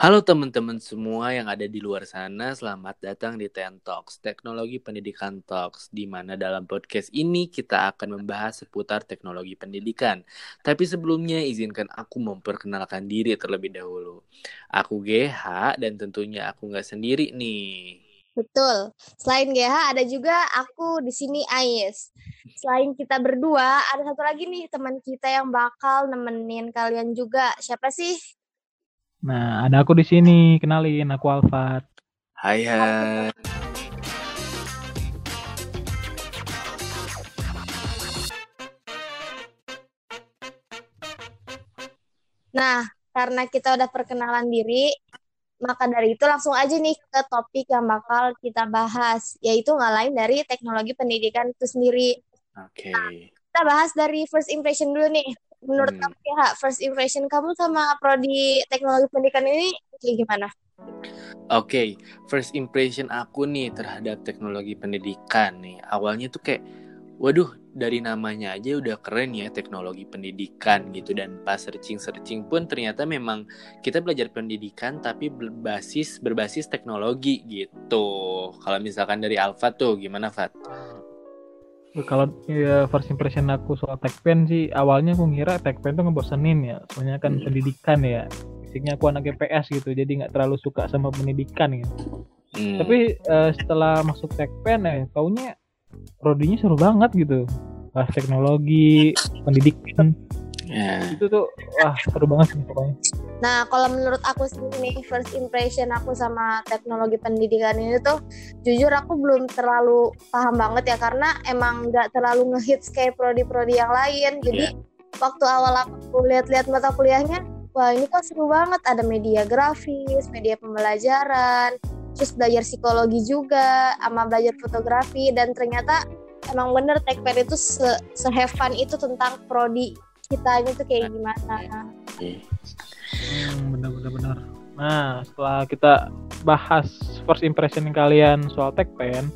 Halo teman-teman semua yang ada di luar sana, selamat datang di Ten Talks, Teknologi Pendidikan Talks, di mana dalam podcast ini kita akan membahas seputar teknologi pendidikan. Tapi sebelumnya izinkan aku memperkenalkan diri terlebih dahulu. Aku GH dan tentunya aku nggak sendiri nih. Betul. Selain GH ada juga aku di sini Ais. Selain kita berdua, ada satu lagi nih teman kita yang bakal nemenin kalian juga. Siapa sih? Nah, ada aku di sini. Kenalin, aku Alfat. Hai hai. Nah, karena kita udah perkenalan diri, maka dari itu langsung aja nih ke topik yang bakal kita bahas, yaitu nggak lain dari teknologi pendidikan itu sendiri. Oke. Kita bahas dari first impression dulu nih. Menurut Hmm. kamu ya, first impression kamu sama prodi teknologi pendidikan ini kayak gimana? Oke, first impression aku nih terhadap teknologi pendidikan nih. Awalnya tuh kayak, waduh, dari namanya aja udah keren ya teknologi pendidikan gitu. Dan pas searching-searching pun ternyata memang kita belajar pendidikan tapi berbasis berbasis teknologi gitu. Kalau misalkan dari Alfa tuh gimana, Fat? Kalau ya, first impression aku soal Tekpen sih, awalnya aku ngira Tekpen tuh ngebosenin ya. Soalnya kan Hmm. pendidikan ya. Basicnya aku anak GPS gitu, jadi nggak terlalu suka sama pendidikan ya. Hmm, Tapi eh, setelah masuk Tekpen ya, taunya prodinya seru banget gitu. Bahas teknologi, pendidikan, ya. itu tuh wah seru banget sih pokoknya. Nah, kalau menurut aku sendiri nih, first impression aku sama teknologi pendidikan ini tuh, jujur aku belum terlalu paham banget ya, karena emang nggak terlalu ngehits kayak prodi-prodi yang lain. Jadi, waktu awal aku lihat-lihat mata kuliahnya, wah ini kok seru banget, ada media grafis, media pembelajaran, terus belajar psikologi juga, sama belajar fotografi, dan ternyata emang bener Tekpen itu se, fun itu tentang prodi kitanya tuh kayak gimana. Hmm, bener-bener bener. Nah, setelah kita bahas first impression kalian soal Tekpen,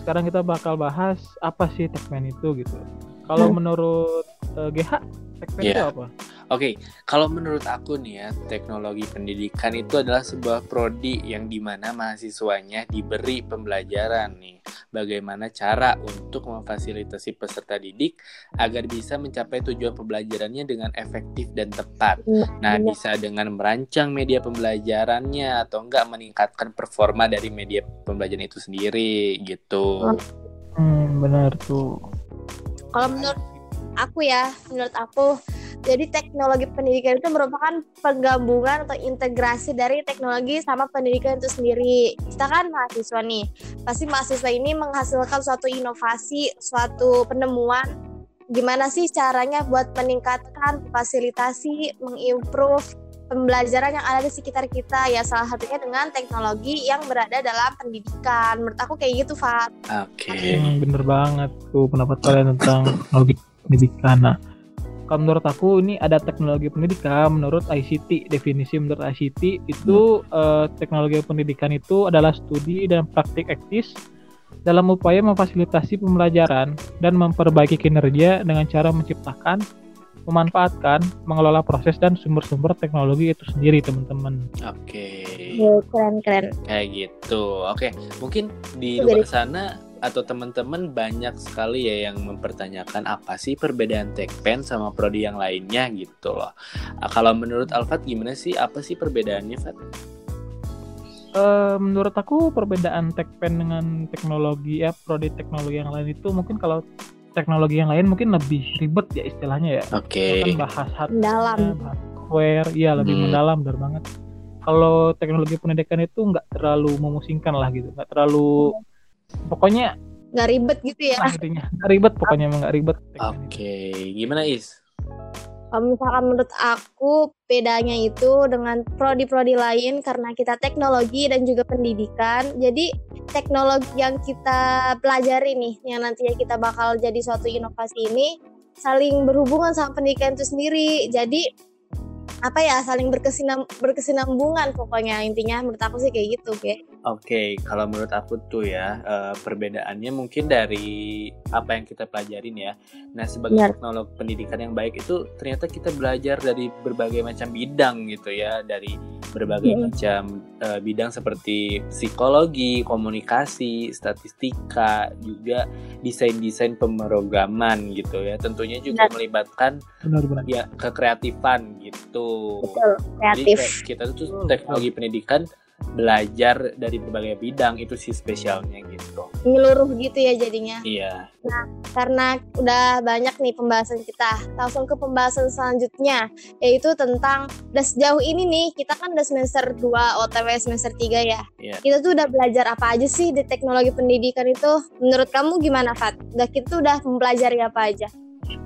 sekarang kita bakal bahas apa sih Tekpen itu gitu. Kalau Hmm. menurut eh, GH, Tekpen Iya. itu apa? Oke, kalau menurut aku nih ya, teknologi pendidikan itu adalah sebuah prodi yang di mana mahasiswanya diberi pembelajaran nih, bagaimana cara untuk memfasilitasi peserta didik agar bisa mencapai tujuan pembelajarannya dengan efektif dan tepat. Nah, Bener. bisa dengan merancang media pembelajarannya atau enggak meningkatkan performa dari media pembelajaran itu sendiri gitu. Hmm, benar tuh. Kalau menurut aku ya, menurut aku, jadi teknologi pendidikan itu merupakan penggabungan atau integrasi dari teknologi sama pendidikan itu sendiri. Kita kan mahasiswa nih, pasti mahasiswa ini menghasilkan suatu inovasi, suatu penemuan. Gimana sih caranya buat meningkatkan, fasilitasi, mengimprove pembelajaran yang ada di sekitar kita ya salah satunya dengan teknologi yang berada dalam pendidikan menurut aku kayak gitu Fat Oke. Hmm, bener banget tuh pendapat kalian tentang teknologi pendidikan. Nah, kalau menurut aku ini ada teknologi pendidikan menurut ICT definisi menurut ICT itu eh, teknologi pendidikan itu adalah studi dan praktik eksis dalam upaya memfasilitasi pembelajaran dan memperbaiki kinerja dengan cara menciptakan memanfaatkan mengelola proses dan sumber-sumber teknologi itu sendiri teman-teman Oke. keren keren Kayak gitu. Oke, mungkin di Itu luar jadi- sana atau teman-teman banyak sekali ya yang mempertanyakan apa sih perbedaan Tekpen sama prodi yang lainnya gitu loh. Ah, Kalau menurut Alfat gimana sih? Apa sih perbedaannya, Fat? Eh, menurut aku perbedaan Tekpen dengan teknologi ya prodi teknologi yang lain itu mungkin kalau teknologi yang lain mungkin lebih ribet ya istilahnya ya Oke. kan bahas hardware, software, iya lebih Hmm. mendalam benar banget. Kalau teknologi pendidikan itu nggak terlalu memusingkan lah gitu, nggak terlalu pokoknya nggak ribet gitu ya lah intinya nggak ribet pokoknya nggak ribet. Oke, gimana Is? Misalkan menurut aku bedanya itu dengan prodi-prodi lain karena kita teknologi dan juga pendidikan. Jadi teknologi yang kita pelajari nih yang nantinya kita bakal jadi suatu inovasi ini saling berhubungan sama pendidikan itu sendiri. Jadi apa ya saling berkesinam berkesinambungan pokoknya intinya menurut aku sih kayak gitu Ge. Oke, kalau menurut aku tuh ya uh, perbedaannya mungkin dari apa yang kita pelajarin ya. Nah, sebagai Benar. teknolog pendidikan yang baik itu ternyata kita belajar dari berbagai macam bidang gitu ya, dari berbagai Mm. macam uh, bidang seperti psikologi, komunikasi, statistika, juga desain-desain pemrograman gitu ya. Tentunya juga Benar. melibatkan benar-benar ya kekreatifan gitu. Betul, Jadi kreatif. kayak kita tuh teknologi pendidikan belajar dari berbagai bidang itu sih spesialnya gitu. Menyeluruh gitu ya jadinya. Iya. Karena udah banyak nih pembahasan kita. Langsung ke pembahasan selanjutnya yaitu tentang udah sejauh ini nih kita kan udah semester 2 OTW semester 3 ya. Iya. Kita tuh udah belajar apa aja sih di teknologi pendidikan itu? Menurut kamu gimana, Fat? Udah kita tuh udah mempelajari apa aja?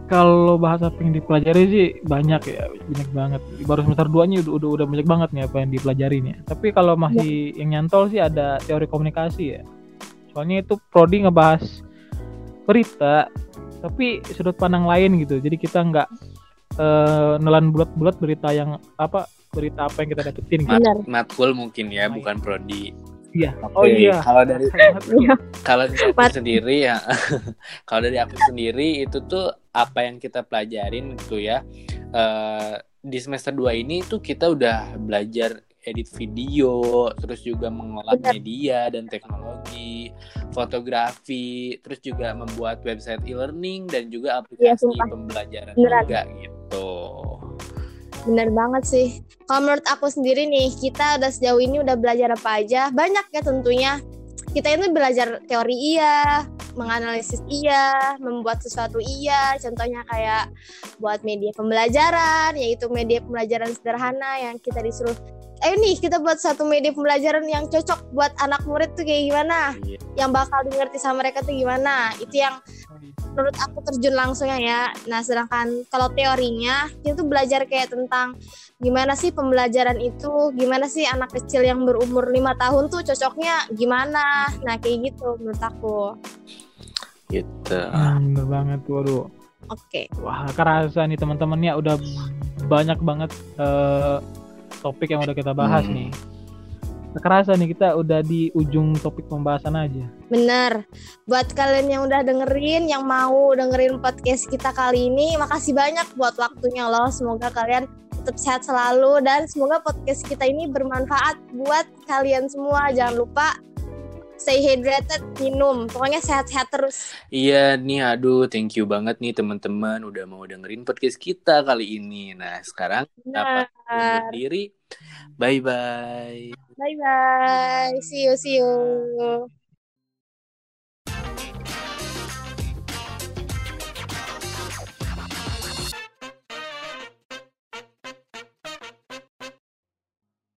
Kalau bahasa apa yang dipelajari sih banyak ya banyak banget baru semester 2 nya udah, udah udah banyak banget nih apa yang dipelajari nih tapi kalau masih yang nyantol sih ada teori komunikasi ya soalnya itu prodi ngebahas berita tapi sudut pandang lain gitu jadi kita nggak eh, nelan bulat-bulat berita yang apa berita apa yang kita dapetin gitu. Benar. Matkul mungkin ya, Oh, iya. bukan prodi. Iya. Oke, Oh iya. Kalau dari Iya. kalau dari aku Mat- sendiri ya, kalau dari aku sendiri itu tuh apa yang kita pelajarin gitu ya. eh, di semester 2 ini tuh kita udah belajar edit video, terus juga mengolah media dan teknologi, fotografi, terus juga membuat website e-learning dan juga aplikasi Iya, sumpah. pembelajaran Beneran. juga gitu. Bener banget sih. Kalau menurut aku sendiri nih, kita udah sejauh ini udah belajar apa aja? Banyak ya tentunya. Kita ini belajar teori iya, menganalisis iya, membuat sesuatu iya. Contohnya kayak buat media pembelajaran, yaitu media pembelajaran sederhana yang kita disuruh eh nih kita buat satu media pembelajaran yang cocok buat anak murid tuh kayak gimana Iya. yang bakal dimengerti sama mereka tuh gimana itu yang menurut aku terjun langsungnya ya. Nah, sedangkan kalau teorinya tuh belajar kayak tentang gimana sih pembelajaran itu, gimana sih anak kecil yang berumur lima tahun tuh cocoknya gimana. Nah, kayak gitu menurut aku. Gitu. Hmm, bener banget waduh Oke. Wah, kerasa nih teman-temannya udah banyak banget eh, topik yang udah kita bahas Hmm. nih. Kerasa nih kita udah di ujung topik pembahasan aja. Bener. Buat kalian yang udah dengerin, yang mau dengerin podcast kita kali ini, makasih banyak buat waktunya loh. Semoga kalian tetap sehat selalu dan semoga podcast kita ini bermanfaat buat kalian semua. Jangan lupa stay hydrated, minum. Pokoknya sehat-sehat terus. Iya nih, aduh, thank you banget nih teman-teman udah mau dengerin podcast kita kali ini. Nah, sekarang undur diri. Bye bye. Bye bye. See you, see you.